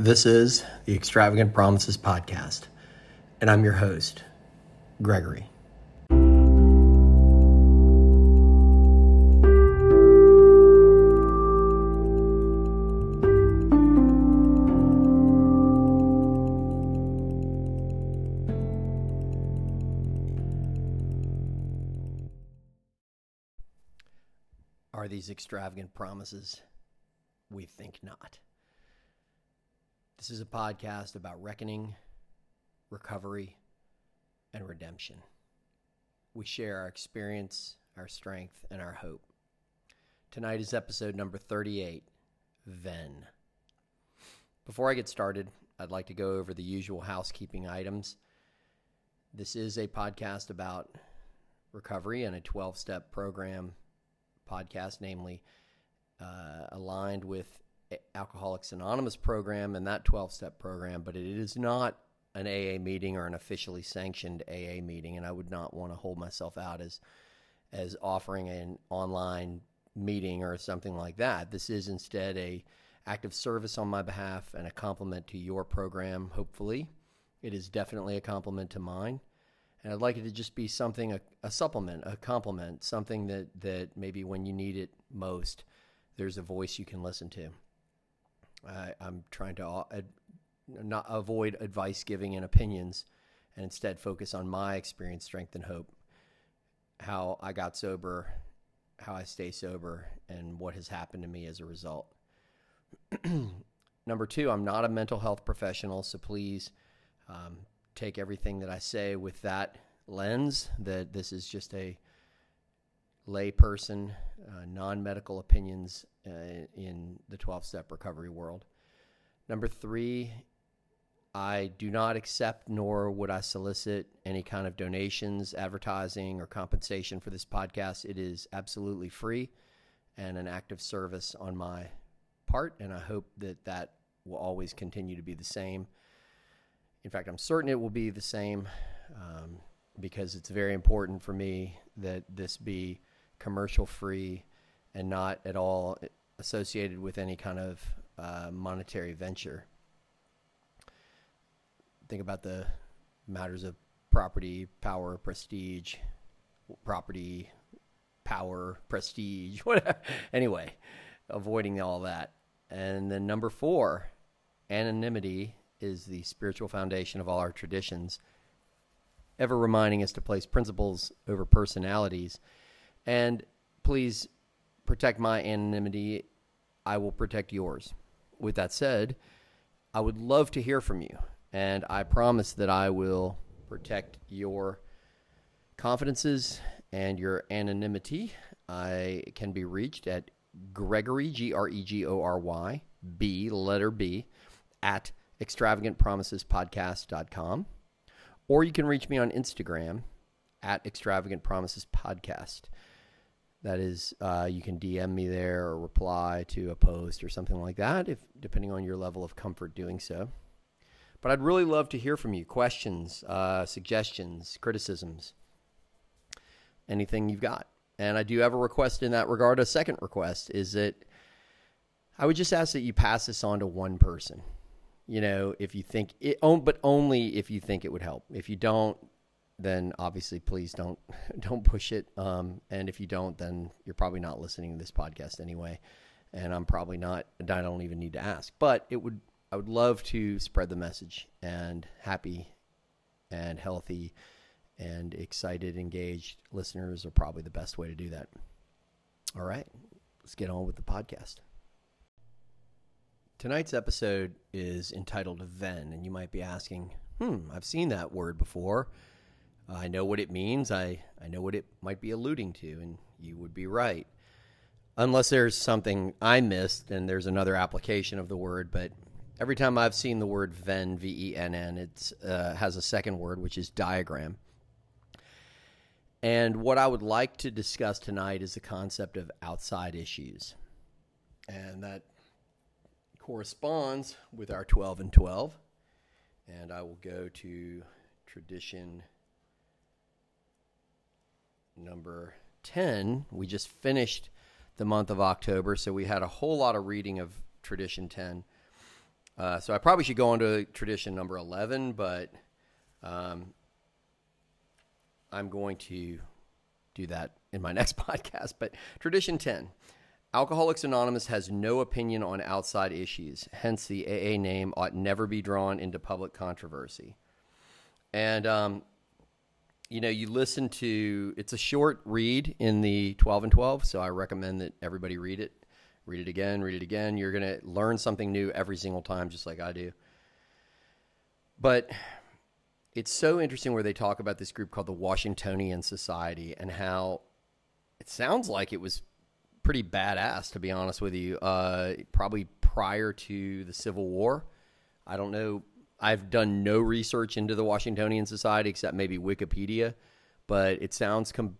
This is the Extravagant Promises Podcast, and I'm your host, Gregory. Are these extravagant promises? We think not. This is a podcast about reckoning, recovery, and redemption. We share our experience, our strength, and our hope. Tonight is episode number 38 Venn. Before I get started, I'd like to go over the usual housekeeping items. This is a podcast about recovery and a 12 step program podcast, namely uh, aligned with Alcoholics Anonymous program and that 12 step program, but it is not an AA meeting or an officially sanctioned AA meeting, and I would not want to hold myself out as as offering an online meeting or something like that. This is instead a active service on my behalf and a complement to your program. Hopefully, it is definitely a complement to mine, and I'd like it to just be something a, a supplement, a compliment, something that that maybe when you need it most, there's a voice you can listen to. I, I'm trying to uh, not avoid advice giving and opinions and instead focus on my experience, strength, and hope. How I got sober, how I stay sober, and what has happened to me as a result. Number two, I'm not a mental health professional, so please um, take everything that I say with that lens that this is just a layperson, uh, non medical opinions uh, in the 12 step recovery world. Number three, I do not accept nor would I solicit any kind of donations, advertising, or compensation for this podcast. It is absolutely free and an act of service on my part, and I hope that that will always continue to be the same. In fact, I'm certain it will be the same um, because it's very important for me that this be commercial free and not at all associated with any kind of uh, monetary venture. Think about the matters of property, power, prestige, property, power, prestige, whatever. anyway, avoiding all that. And then number four, anonymity is the spiritual foundation of all our traditions, ever reminding us to place principles over personalities. And please protect my anonymity. I will protect yours. With that said, I would love to hear from you. And I promise that I will protect your confidences and your anonymity. I can be reached at Gregory, G R E G O R Y, B, letter B, at extravagantpromisespodcast.com. Or you can reach me on Instagram at Extravagant Promises Podcast. That is, uh, you can DM me there or reply to a post or something like that, if depending on your level of comfort doing so. But I'd really love to hear from you questions, uh, suggestions, criticisms, anything you've got. And I do have a request in that regard. A second request is that I would just ask that you pass this on to one person. You know, if you think it, but only if you think it would help. If you don't, then obviously please don't don't push it. Um, and if you don't, then you're probably not listening to this podcast anyway. And I'm probably not. I don't even need to ask. But it would. I would love to spread the message. And happy, and healthy, and excited, engaged listeners are probably the best way to do that. All right, let's get on with the podcast. Tonight's episode is entitled Venn, and you might be asking, hmm, I've seen that word before. I know what it means. I, I know what it might be alluding to, and you would be right. Unless there's something I missed and there's another application of the word, but every time I've seen the word Venn, V E N N, it uh, has a second word, which is diagram. And what I would like to discuss tonight is the concept of outside issues. And that corresponds with our 12 and 12. And I will go to tradition number 10. We just finished the month of October, so we had a whole lot of reading of Tradition 10. Uh, so I probably should go on to tradition number 11, but um, I'm going to do that in my next podcast. But tradition 10 Alcoholics Anonymous has no opinion on outside issues. Hence, the AA name ought never be drawn into public controversy. And, um, you know, you listen to it's a short read in the 12 and 12, so I recommend that everybody read it. Read it again, read it again. You're going to learn something new every single time, just like I do. But it's so interesting where they talk about this group called the Washingtonian Society and how it sounds like it was pretty badass, to be honest with you. Uh, probably prior to the Civil War. I don't know. I've done no research into the Washingtonian Society except maybe Wikipedia, but it sounds com-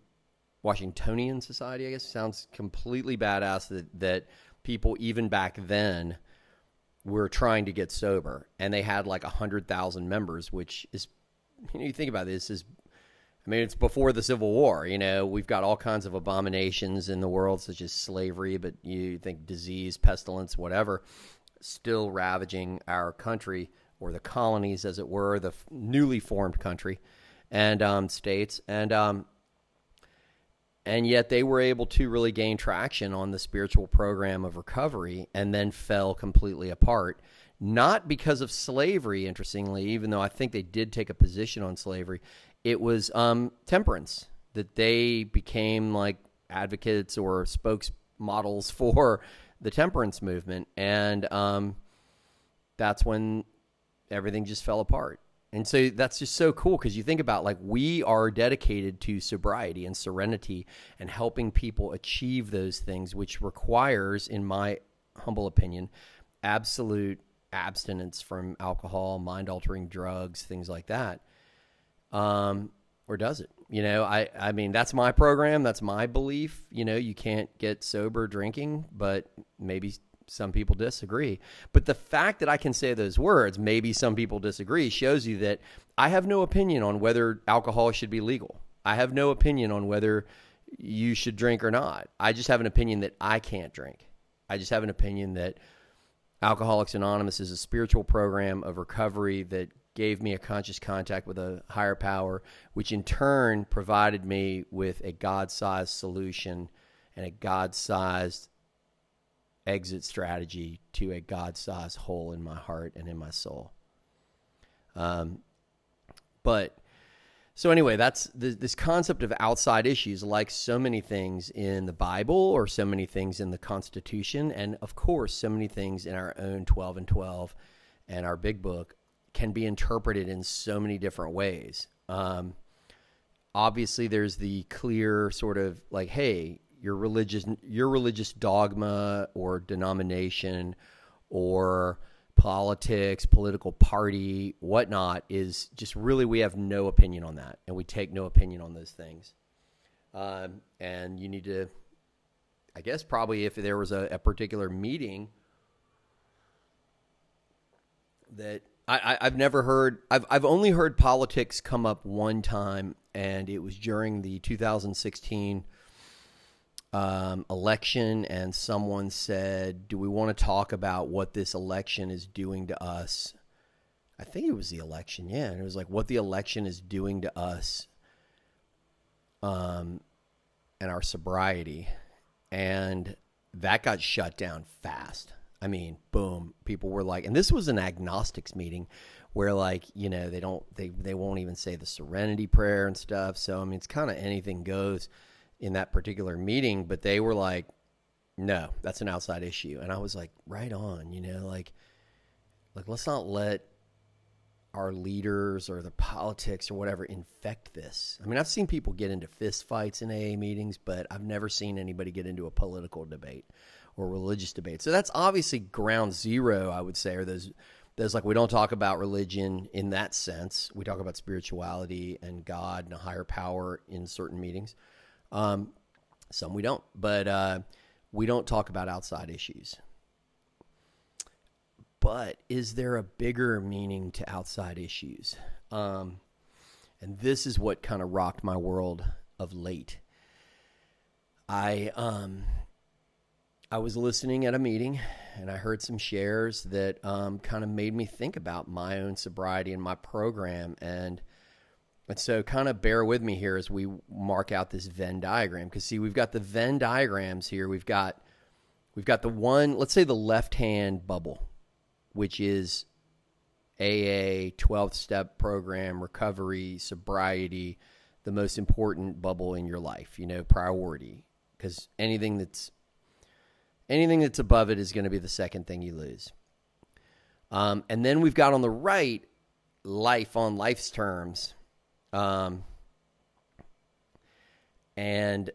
Washingtonian Society. I guess sounds completely badass that that people even back then were trying to get sober, and they had like a hundred thousand members, which is you know you think about this is I mean, it's before the Civil War. You know, we've got all kinds of abominations in the world, such as slavery, but you think disease, pestilence, whatever, still ravaging our country or the colonies, as it were, the newly formed country and um, states, and um, and yet they were able to really gain traction on the spiritual program of recovery, and then fell completely apart. Not because of slavery, interestingly, even though I think they did take a position on slavery it was um, temperance that they became like advocates or spokesmodels for the temperance movement, and um, that's when everything just fell apart. And so that's just so cool because you think about like we are dedicated to sobriety and serenity and helping people achieve those things, which requires, in my humble opinion, absolute abstinence from alcohol, mind altering drugs, things like that um, or does it? You know, I, I mean, that's my program. That's my belief. You know, you can't get sober drinking, but maybe some people disagree. But the fact that I can say those words, maybe some people disagree, shows you that I have no opinion on whether alcohol should be legal. I have no opinion on whether you should drink or not. I just have an opinion that I can't drink. I just have an opinion that Alcoholics Anonymous is a spiritual program of recovery that gave me a conscious contact with a higher power, which in turn provided me with a God sized solution and a God sized exit strategy to a God sized hole in my heart and in my soul. Um, but so anyway, that's the, this concept of outside issues, like so many things in the Bible or so many things in the Constitution, and of course, so many things in our own 12 and 12 and our big book can be interpreted in so many different ways. Um, obviously, there's the clear sort of like, hey, your religious your religious dogma or denomination or politics, political party, whatnot is just really we have no opinion on that, and we take no opinion on those things. Um, and you need to, I guess, probably if there was a, a particular meeting that I, have never heard. I've I've only heard politics come up one time, and it was during the 2016 um, election. And someone said, "Do we want to talk about what this election is doing to us?" I think it was the election, yeah. And it was like what the election is doing to us, um, and our sobriety, and that got shut down fast. I mean, boom, people were like, and this was an agnostics meeting where like, you know, they don't, they, they won't even say the serenity prayer and stuff. So, I mean, it's kind of anything goes in that particular meeting, but they were like, no, that's an outside issue. And I was like, right on, you know, like, like, let's not let our leaders or the politics or whatever infect this. I mean, I've seen people get into fist fights in AA meetings, but I've never seen anybody get into a political debate or religious debate. So that's obviously ground zero, I would say, or those there's like we don't talk about religion in that sense. We talk about spirituality and God and a higher power in certain meetings. Um, some we don't, but uh, we don't talk about outside issues. But is there a bigger meaning to outside issues? Um, and this is what kind of rocked my world of late. I um, I was listening at a meeting and I heard some shares that um, kind of made me think about my own sobriety and my program. And, and so, kind of bear with me here as we mark out this Venn diagram. Because, see, we've got the Venn diagrams here. We've got we've got the one, let's say the left hand bubble, which is AA, 12 step program, recovery, sobriety, the most important bubble in your life, you know, priority. Because anything that's anything that's above it is going to be the second thing you lose. Um, and then we've got on the right life on life's terms. Um, and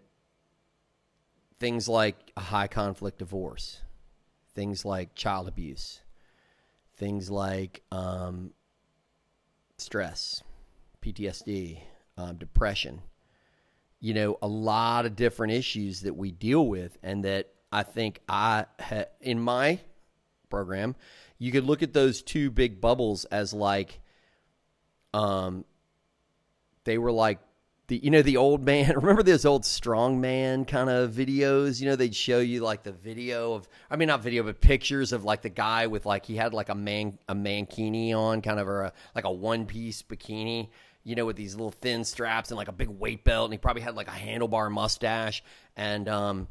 things like a high conflict divorce, things like child abuse, things like um, stress, PTSD, um, depression. You know, a lot of different issues that we deal with, and that I think I ha- in my program, you could look at those two big bubbles as like, um, they were like the you know the old man remember those old strong man kind of videos? You know they'd show you like the video of i mean not video but pictures of like the guy with like he had like a man a mankini on kind of a like a one piece bikini you know with these little thin straps and like a big weight belt and he probably had like a handlebar mustache and um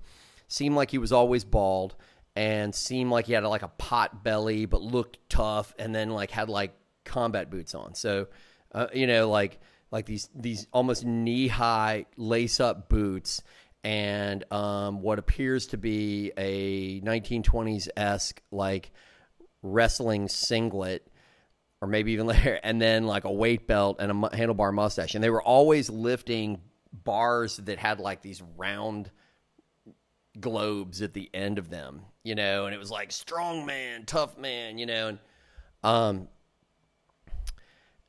seemed like he was always bald and seemed like he had like a pot belly but looked tough and then like had like combat boots on. So uh, you know like like these these almost knee high lace up boots and um, what appears to be a 1920s esque like wrestling singlet or maybe even later, and then like a weight belt and a handlebar mustache. And they were always lifting bars that had like these round globes at the end of them, you know, and it was like strong man, tough man, you know, and um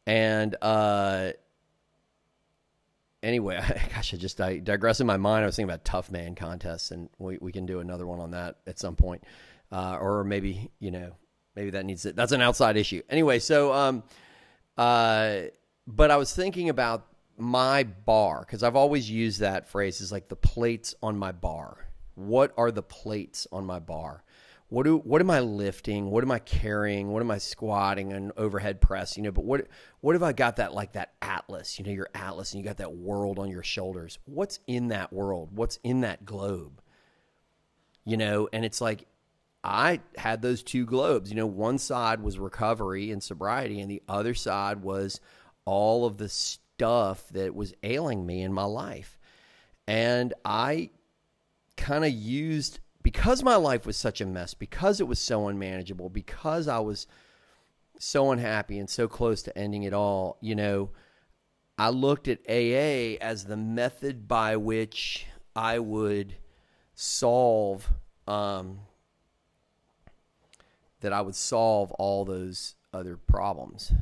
and uh anyway, gosh, I just I digress in my mind. I was thinking about tough man contests, and we, we can do another one on that at some point, uh, or maybe you know maybe that needs it. That's an outside issue. Anyway, so um, uh, but I was thinking about my bar because I've always used that phrase is like the plates on my bar. What are the plates on my bar? What do what am I lifting? What am I carrying? What am I squatting and overhead press? You know, but what what have I got that like that atlas? You know, your atlas, and you got that world on your shoulders. What's in that world? What's in that globe? You know, and it's like I had those two globes. You know, one side was recovery and sobriety, and the other side was all of the stuff that was ailing me in my life. And I kind of used because my life was such a mess, because it was so unmanageable, because I was so unhappy and so close to ending it all, you know, I looked at AA as the method by which I would solve um, that I would solve all those other problems.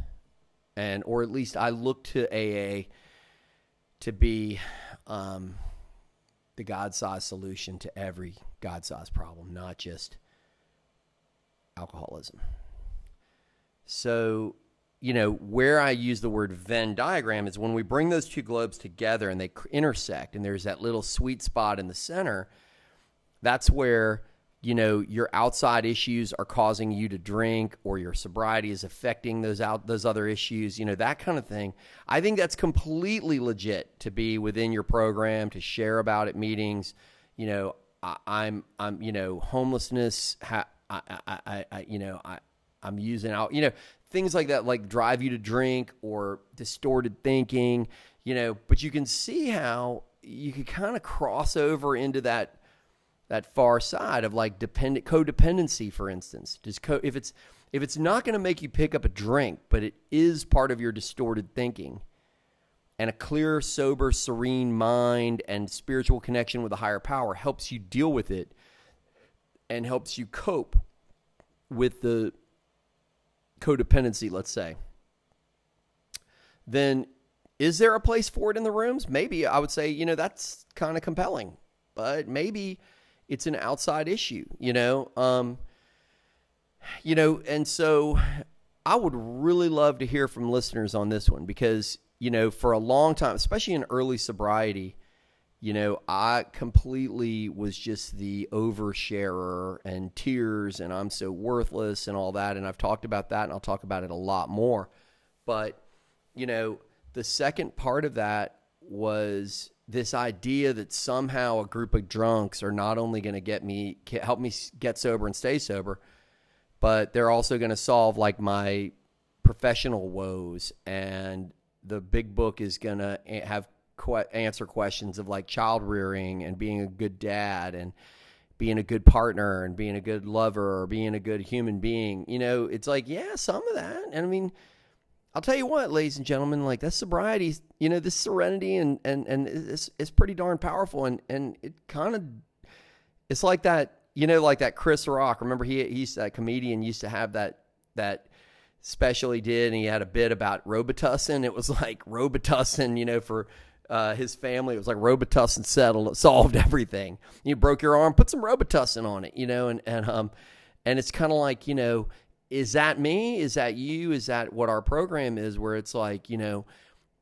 And or at least I looked to AA to be um, the God-sized solution to every God-sized problem, not just alcoholism. So, you know, where I use the word Venn diagram is when we bring those two globes together and they intersect, and there's that little sweet spot in the center. That's where you know your outside issues are causing you to drink or your sobriety is affecting those out those other issues you know that kind of thing i think that's completely legit to be within your program to share about at meetings you know I, I'm, I'm you know homelessness. Ha, I, I, I, you know I I'm using out you know things like that like drive you to drink or distorted thinking. You know, but you can see how you could kind of cross over into that that far side of like dependent codependency, for instance. Does co- if it's if it's not going to make you pick up a drink, but it is part of your distorted thinking and a clear, sober, serene mind and spiritual connection with a higher power helps you deal with it and helps you cope with the codependency, let's say. Then is there a place for it in the rooms? Maybe I would say, you know, that's kind of compelling, but maybe it's an outside issue, you know? Um, you know, and so I would really love to hear from listeners on this one because you know, for a long time, especially in early sobriety, you know, I completely was just the oversharer and tears, and I'm so worthless and all that. And I've talked about that, and I'll talk about it a lot more. But, you know, the second part of that was this idea that somehow a group of drunks are not only going to get me, help me get sober and stay sober, but they're also going to solve like my professional woes. And the big book is going to have que- answer questions of like child rearing and being a good dad and being a good partner and being a good lover or being a good human being. You know, it's like, yeah, some of that. And I mean, I'll tell you what, ladies and gentlemen, like that sobriety, you know, this serenity and and and it's it's pretty darn powerful and and it kind of it's like that, you know, like that Chris Rock. Remember he he's that comedian used to have that that special he did and he had a bit about Robitussin. It was like Robitussin, you know, for uh, his family. It was like Robitussin settled, solved everything. You broke your arm, put some Robitussin on it, you know, and and um, and it's kind of like you know, is that me? Is that you? Is that what our program is? Where it's like you know,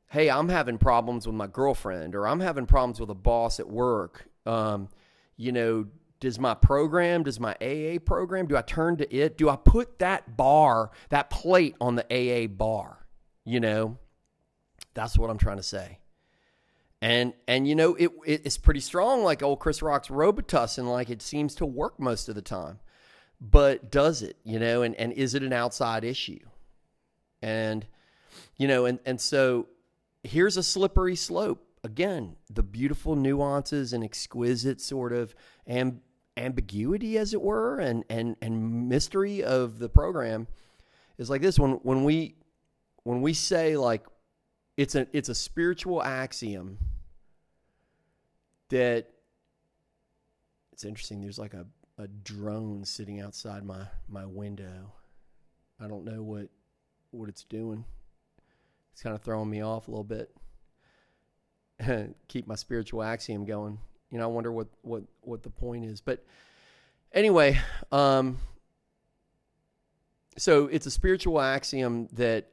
hey, I'm having problems with my girlfriend, or I'm having problems with a boss at work. Um, you know, does my program, does my AA program, do I turn to it? Do I put that bar, that plate on the AA bar? You know, that's what I'm trying to say. And and you know it, it, it's pretty strong like old chris rock's robitussin like it seems to work most of the time. But does it you know and, and is it an outside issue? And you know and and so here's a slippery slope. Again the beautiful nuances and exquisite sort of amb- ambiguity as it were and and and mystery of the program is like this when when we when we say like it's a it's a spiritual axiom that it's interesting. There's like a, a drone sitting outside my, my window. I don't know what what it's doing. It's kind of throwing me off a little bit. Keep my spiritual axiom going. You know, I wonder what what what the point is. But anyway, um, so it's a spiritual axiom that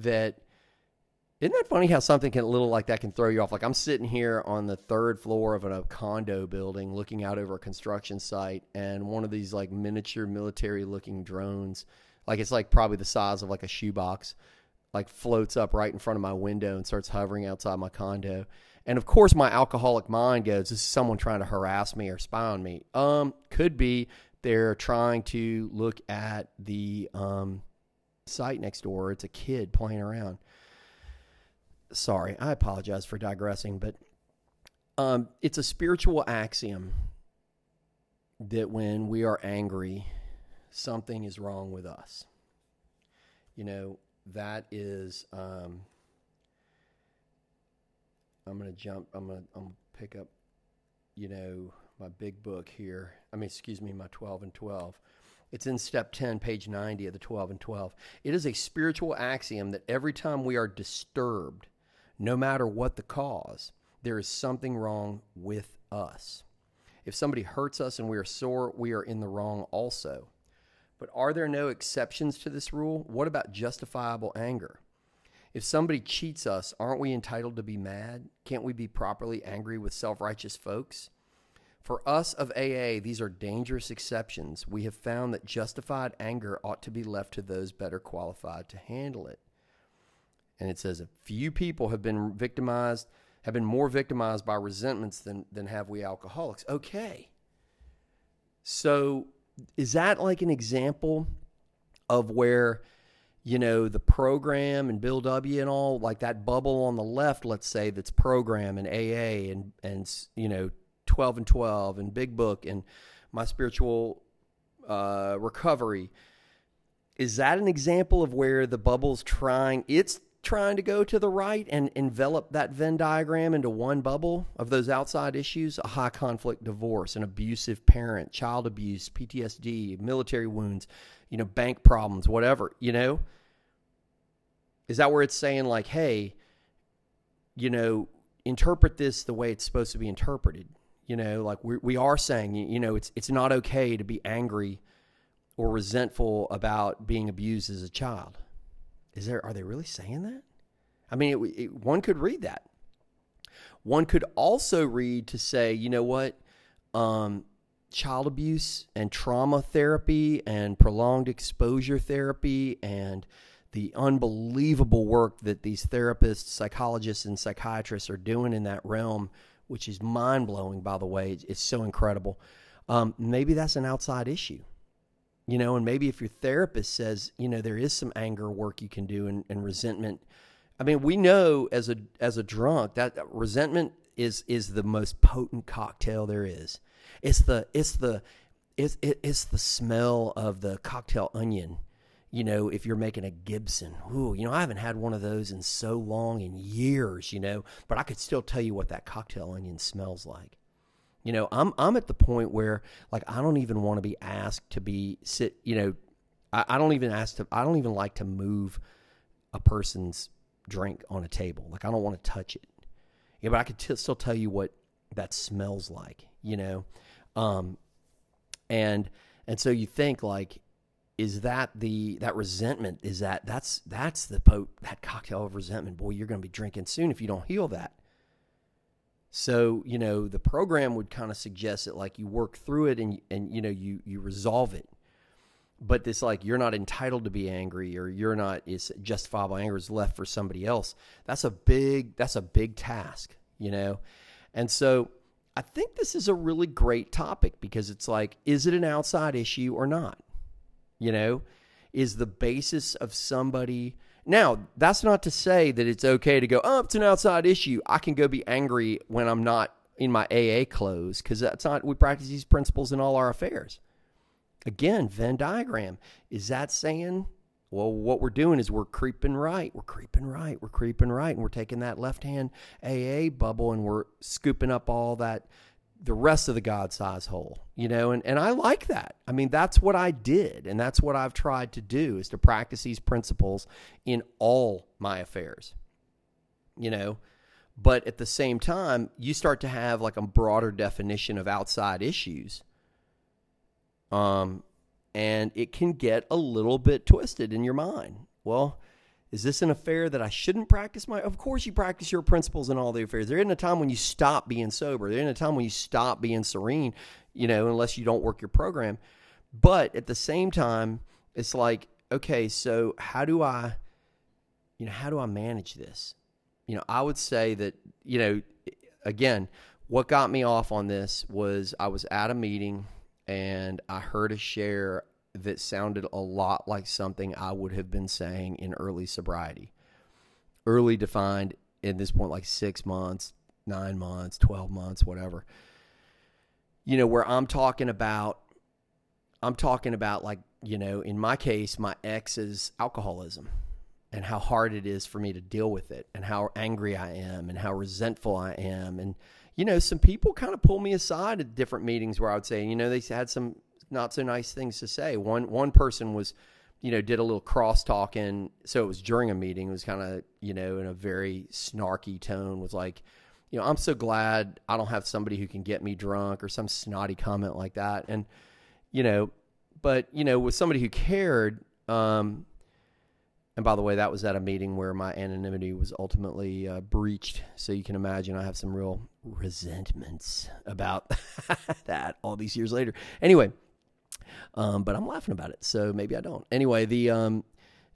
that isn't that funny how something can a little like that can throw you off? Like I'm sitting here on the third floor of a condo building, looking out over a construction site, and one of these like miniature military-looking drones, like it's like probably the size of like a shoebox, like floats up right in front of my window and starts hovering outside my condo. And of course, my alcoholic mind goes, "This is someone trying to harass me or spy on me." Um, could be they're trying to look at the um, site next door. It's a kid playing around sorry, I apologize for digressing, but um, it's a spiritual axiom that when we are angry, something is wrong with us. You know, that is. Um, I'm to jump. I'm to I'm gonna pick up, you know, my big book here. I mean, excuse me, my 12 and 12. It's in step 10, page 90 of the 12 and 12. It is a spiritual axiom that every time we are disturbed, no matter what the cause, there is something wrong with us. If somebody hurts us and we are sore, we are in the wrong also. But are there no exceptions to this rule? What about justifiable anger? If somebody cheats us, aren't we entitled to be mad? Can't we be properly angry with self righteous folks? For us of AA, these are dangerous exceptions. We have found that justified anger ought to be left to those better qualified to handle it and it says a few people have been victimized, have been more victimized by resentments than than have we alcoholics. Okay. So is that like an example of where you know the program and Bill W and all like that bubble on the left, let's say that's program and AA and and you know 12 and 12 and Big Book and my spiritual uh, recovery. Is that an example of where the bubble's trying its trying to go to the right and envelop that Venn diagram into one bubble of those outside issues a high conflict divorce, an abusive parent, child abuse, PTSD, military wounds, you know, bank problems, whatever, you know? Is that where it's saying, like, hey, you know, interpret this the way it's supposed to be interpreted? You know, like we, we are saying, you know, it's, it's not okay to be angry or resentful about being abused as a child. Is there? Are they really saying that? I mean, it, it, one could read that. One could also read to say, you know what? Um, child abuse and trauma therapy and prolonged exposure therapy and the unbelievable work that these therapists, psychologists, and psychiatrists are doing in that realm, which is mind blowing, by the way. It's so incredible. Um, maybe that's an outside issue, you know, and maybe if your therapist says, you know, there is some anger work you can do and, and resentment. I mean, we know as a as a drunk that resentment is is the most potent cocktail there is. It's the it's the it's it's the smell of the cocktail onion you know, if you're making a Gibson. Ooh, you know, I haven't had one of those in so long in years, you know, but I could still tell you what that cocktail onion smells like. You know, I'm I'm at the point where like I don't even want to be asked to be sit, you know, I, I don't even ask to I don't even like to move a person's drink on a table. Like I don't want to touch it. Yeah, but I could t- still tell you what that smells like, you know. Um and and so you think like is that the that resentment is that that's that's the po- that cocktail of resentment. Boy you're going to be drinking soon if you don't heal that. So you know the program would kind of suggest that like you work through it and and you know you you resolve it. But this like you're not entitled to be angry or you're not is justifiable. Anger is left for somebody else. That's a big that's a big task you know? And so i think this is a really great topic because it's like is it an outside issue or not you know, is the basis of somebody. Now, that's not to say that it's okay to go, oh, it's an outside issue. I can go be angry when I'm not in my AA clothes because that's not, we practice these principles in all our affairs. Again, Venn diagram. Is that saying, well, what we're doing is we're creeping right, we're creeping right, we're creeping right, and we're taking that left hand AA bubble and we're scooping up all that the rest of the God size hole, you know, and, and I like that. I mean, that's what I did, and that's what I've tried to do is to practice these principles in all my affairs, you know. But at the same time, you start to have like a broader definition of outside issues. Um, and it can get a little bit twisted in your mind. Well, is this an affair that I shouldn't practice my? Of course, you practice your principles in all the affairs. There isn't a time when you stop being sober. There isn't a time when you stop being serene, you know, unless you don't work your program. But at the same time, it's like, okay, so how do I, you know, how do I manage this? You know, I would say that, you know, again, what got me off on this was I was at a meeting and I heard a share that sounded a lot like something I would have been saying in early sobriety. Early defined in this point, like six months, nine months, 12 months, whatever. You know, where I'm talking about, I'm talking about, like, you know, in my case, my ex's alcoholism and how hard it is for me to deal with it and how angry I am and how resentful I am. And, you know, some people kind of pull me aside at different meetings where I would say, you know, they had some not so nice things to say. One one person was, you know, did a little cross talking. So it was during a meeting. It was kind of you know in a very snarky tone. Was like, you know, I'm so glad I don't have somebody who can get me drunk or some snotty comment like that. And you know, but you know, with somebody who cared. Um, and by the way, that was at a meeting where my anonymity was ultimately uh, breached. So you can imagine I have some real resentments about that all these years later. Anyway, um, but I'm laughing about it, so maybe I don't. Anyway, the um,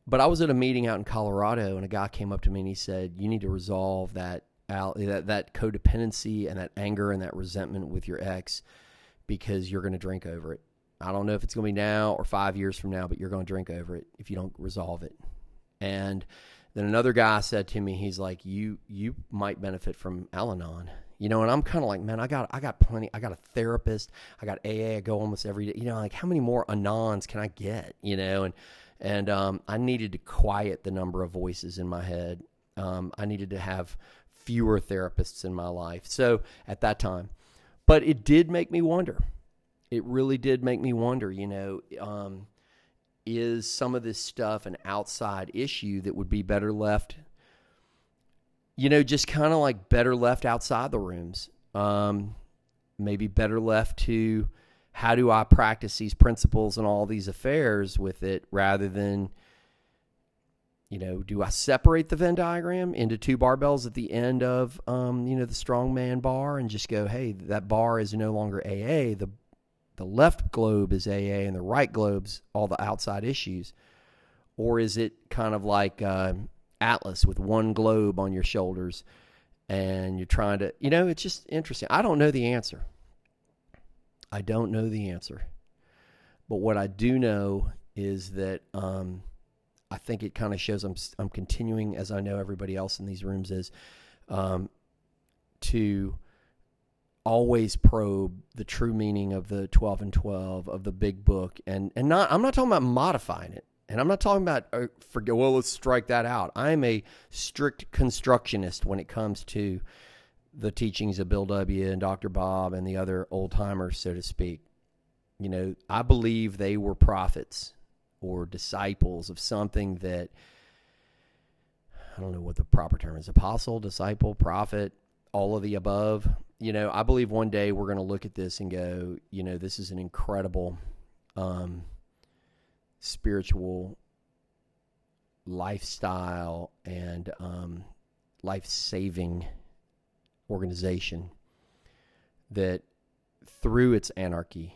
but I was at a meeting out in Colorado, and a guy came up to me and he said, "You need to resolve that out that that codependency and that anger and that resentment with your ex because you're going to drink over it. I don't know if it's going to be now or five years from now, but you're going to drink over it if you don't resolve it." And then another guy said to me, he's like, "You you might benefit from Al-Anon." You know, and I'm kind of like, man, I got, I got plenty. I got a therapist. I got AA. I go almost every day. You know, like how many more anons can I get? You know, and and um, I needed to quiet the number of voices in my head. Um, I needed to have fewer therapists in my life. So at that time, but it did make me wonder. It really did make me wonder. You know, um, is some of this stuff an outside issue that would be better left you know, just kind of like better left outside the rooms. Um, maybe better left to how do I practice these principles and all these affairs with it rather than, You know, do I separate the Venn diagram into two barbells at the end of, um, you know, the strongman bar and just go, hey, that bar is no longer AA. The the left globe is AA and the right globe's all the outside issues, or is it kind of like uh, Atlas with one globe on your shoulders, and you're trying to, you know, it's just interesting. I don't know the answer. I don't know the answer, but what I do know is that. Um, I think it kind of shows I'm I'm continuing as I know everybody else in these rooms is um, to always probe the true meaning of the 12 and 12 of the big book and and not I'm not talking about modifying it and I'm not talking about uh, forget well let's strike that out I'm a strict constructionist when it comes to the teachings of Bill W and Dr. Bob and the other old timers so to speak you know I believe they were prophets or disciples of something that I don't know what the proper term is apostle, disciple, prophet, all of the above. You know, I believe one day we're going to look at this and go, you know, this is an incredible um, spiritual lifestyle and um, life saving organization that through its anarchy,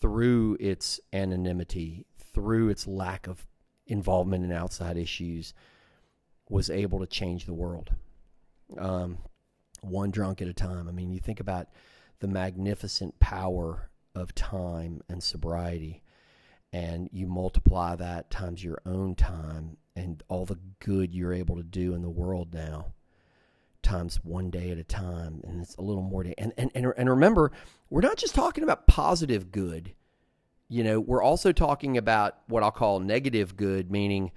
through its anonymity, through its lack of involvement in outside issues, was able to change the world. Um, one drunk at a time. I mean, you think about the magnificent power of time and sobriety, and you multiply that times your own time and all the good you're able to do in the world now times one day at a time and it's a little more day and, and and and remember we're not just talking about positive good you know, we're also talking about what I'll call negative good, meaning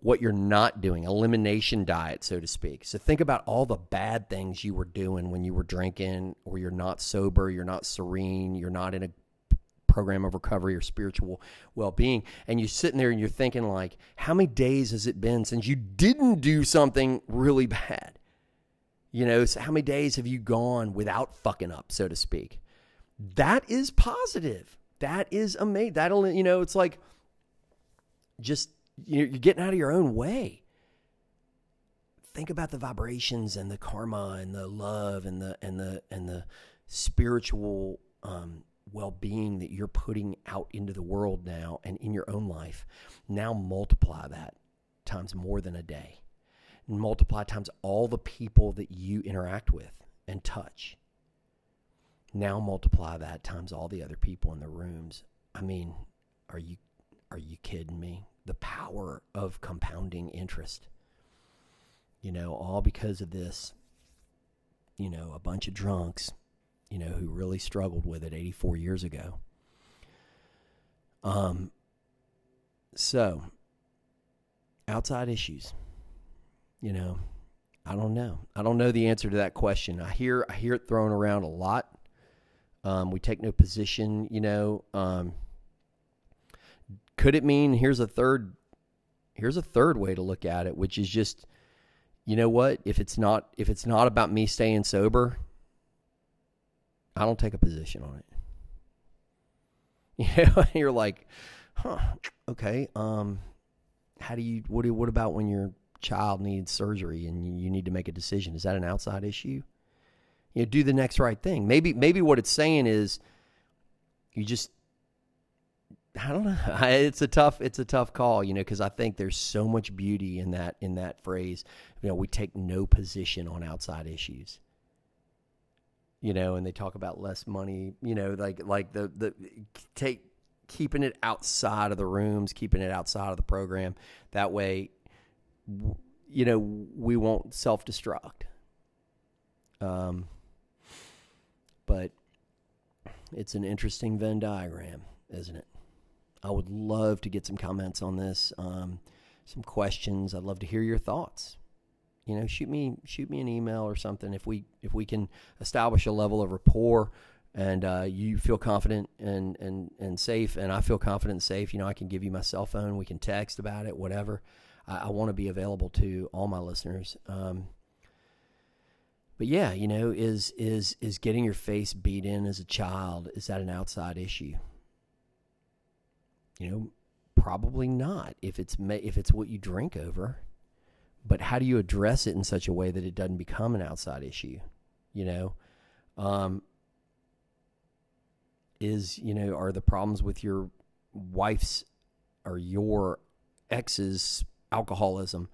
what you're not doing, elimination diet, so to speak. So think about all the bad things you were doing when you were drinking, or you're not sober, you're not serene, you're not in a program of recovery or spiritual well-being and you're sitting there and you're thinking like how many days has it been since you didn't do something really bad you know so how many days have you gone without fucking up so to speak that is positive that is amazing. That'll, you know, it's like just you're getting out of your own way. Think about the vibrations and the karma and the love and the and the and the spiritual um, well-being that you're putting out into the world now and in your own life. Now multiply that times more than a day. Multiply times all the people that you interact with and touch. Now multiply that times all the other people in the rooms. I mean, are you are you kidding me? The power of compounding interest. You know, all because of this, you know, a bunch of drunks, you know, who really struggled with it 84 years ago. Um so outside issues. You know, I don't know. I don't know the answer to that question. I hear I hear it thrown around a lot. Um, we take no position, you know. Um, could it mean here's a third here's a third way to look at it, which is just you know what, if it's not if it's not about me staying sober, I don't take a position on it. You know, you're like, huh, okay, um, how do you what do what about when your child needs surgery and you, need to make a decision? Is that an outside issue? you know, do the next right thing. Maybe maybe what it's saying is you just I don't know. It's a tough it's a tough call, you know, because I think there's so much beauty in that in that phrase. You know, we take no position on outside issues. You know, and they talk about less money. You know, like like the the take keeping it outside of the rooms, keeping it outside of the program. That way, you know, we won't self destruct. Um, but it's an interesting Venn diagram, isn't it? I would love to get some comments on this, um, some questions. I'd love to hear your thoughts. You know, shoot me shoot me an email or something if we if we can establish a level of rapport and uh, you feel confident and, and, and safe, and I feel confident and safe. You know, I can give you my cell phone. We can text about it, whatever. I, I want to be available to all my listeners. Um, but yeah, you know, is is is getting your face beat in as a child is that an outside issue? You know, Probably not if it's if it's what you drink over. But how do you address it in such a way that it doesn't become an outside issue? You know, um, is you know are the problems with your wife's or your ex's alcoholism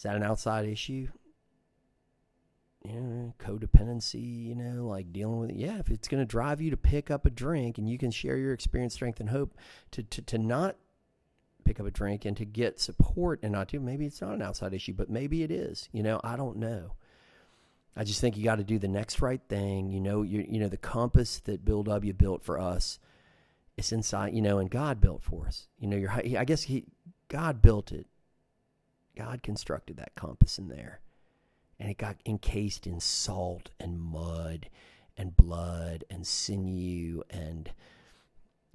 is that an outside issue? You know, codependency, you know, like dealing with it. Yeah, if it's going to drive you to pick up a drink and you can share your experience, strength, and hope to, to, to not pick up a drink and to get support and not to, maybe it's not an outside issue, but maybe it is. You know, I don't know. I just think you got to do the next right thing. You know, you you know the compass that Bill W built for us. It's inside, you know, and God built for us. You know, your I guess he God built it. God constructed that compass in there. And it got encased in salt and mud and blood and sinew and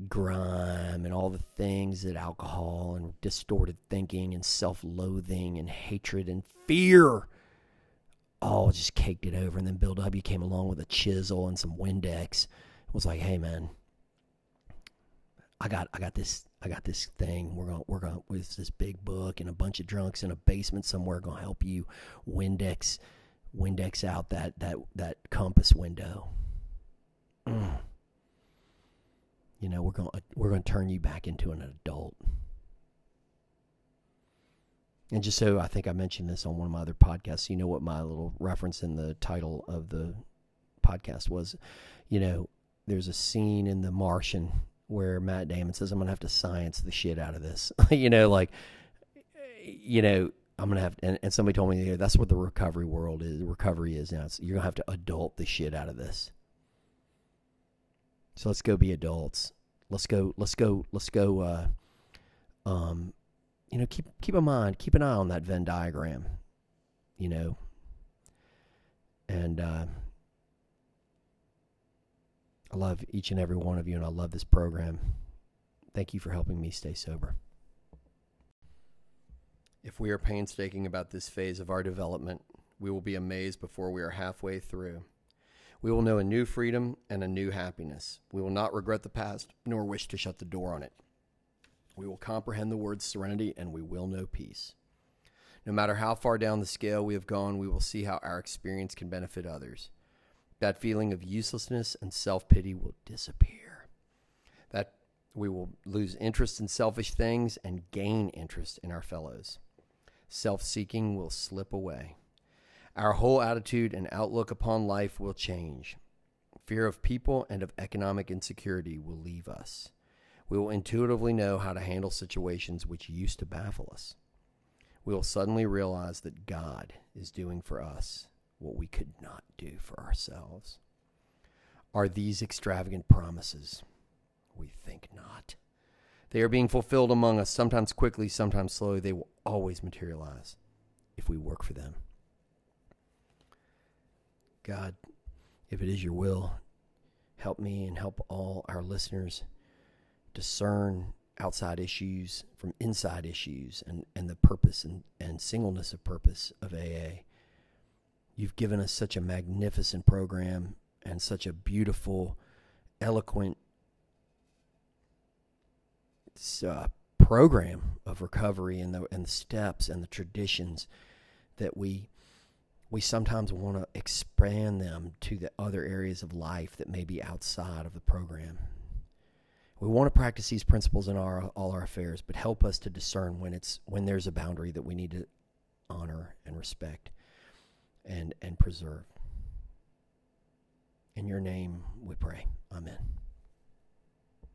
grime and all the things that alcohol and distorted thinking and self loathing and hatred and fear all just caked it over. And then Bill W came along with a chisel and some Windex. It was like, hey man, I got I got this I got this thing. We're gonna we're gonna with this big book and a bunch of drunks in a basement somewhere gonna help you Windex Windex out that that that compass window. Mm. You know, we're gonna we're gonna turn you back into an adult. And just so I think I mentioned this on one of my other podcasts, you know what my little reference in the title of the podcast was, you know, there's a scene in The Martian where Matt Damon says, I'm going to have to science the shit out of this. you know, like, you know, I'm going to have, and, and somebody told me that's what the recovery world is. Recovery is now. It's, you're going to have to adult the shit out of this. So let's go be adults. Let's go, let's go, let's go, uh, um, you know, keep, keep in mind, keep an eye on that Venn diagram, you know, and, uh, I love each and every one of you, and I love this program. Thank you for helping me stay sober. If we are painstaking about this phase of our development, we will be amazed before we are halfway through. We will know a new freedom and a new happiness. We will not regret the past, nor wish to shut the door on it. We will comprehend the word serenity, and we will know peace. No matter how far down the scale we have gone, we will see how our experience can benefit others. That feeling of uselessness and self pity will disappear. That we will lose interest in selfish things and gain interest in our fellows. Self seeking will slip away. Our whole attitude and outlook upon life will change. Fear of people and of economic insecurity will leave us. We will intuitively know how to handle situations which used to baffle us. We will suddenly realize that God is doing for us what we could not do for ourselves. Are these extravagant promises? We think not. They are being fulfilled among us, sometimes quickly, sometimes slowly. They will always materialize if we work for them. God, if it is your will, help me and help all our listeners discern outside issues from inside issues and, and the purpose and, and singleness of purpose of AA. You've given us such a magnificent program and such a beautiful, eloquent uh, program of recovery and the and the steps and the traditions that we we sometimes want to expand them to the other areas of life that may be outside of the program. We want to practice these principles in our all our affairs, but help us to discern when it's when there's a boundary that we need to honor and respect and, and preserve. In your name we pray. Amen.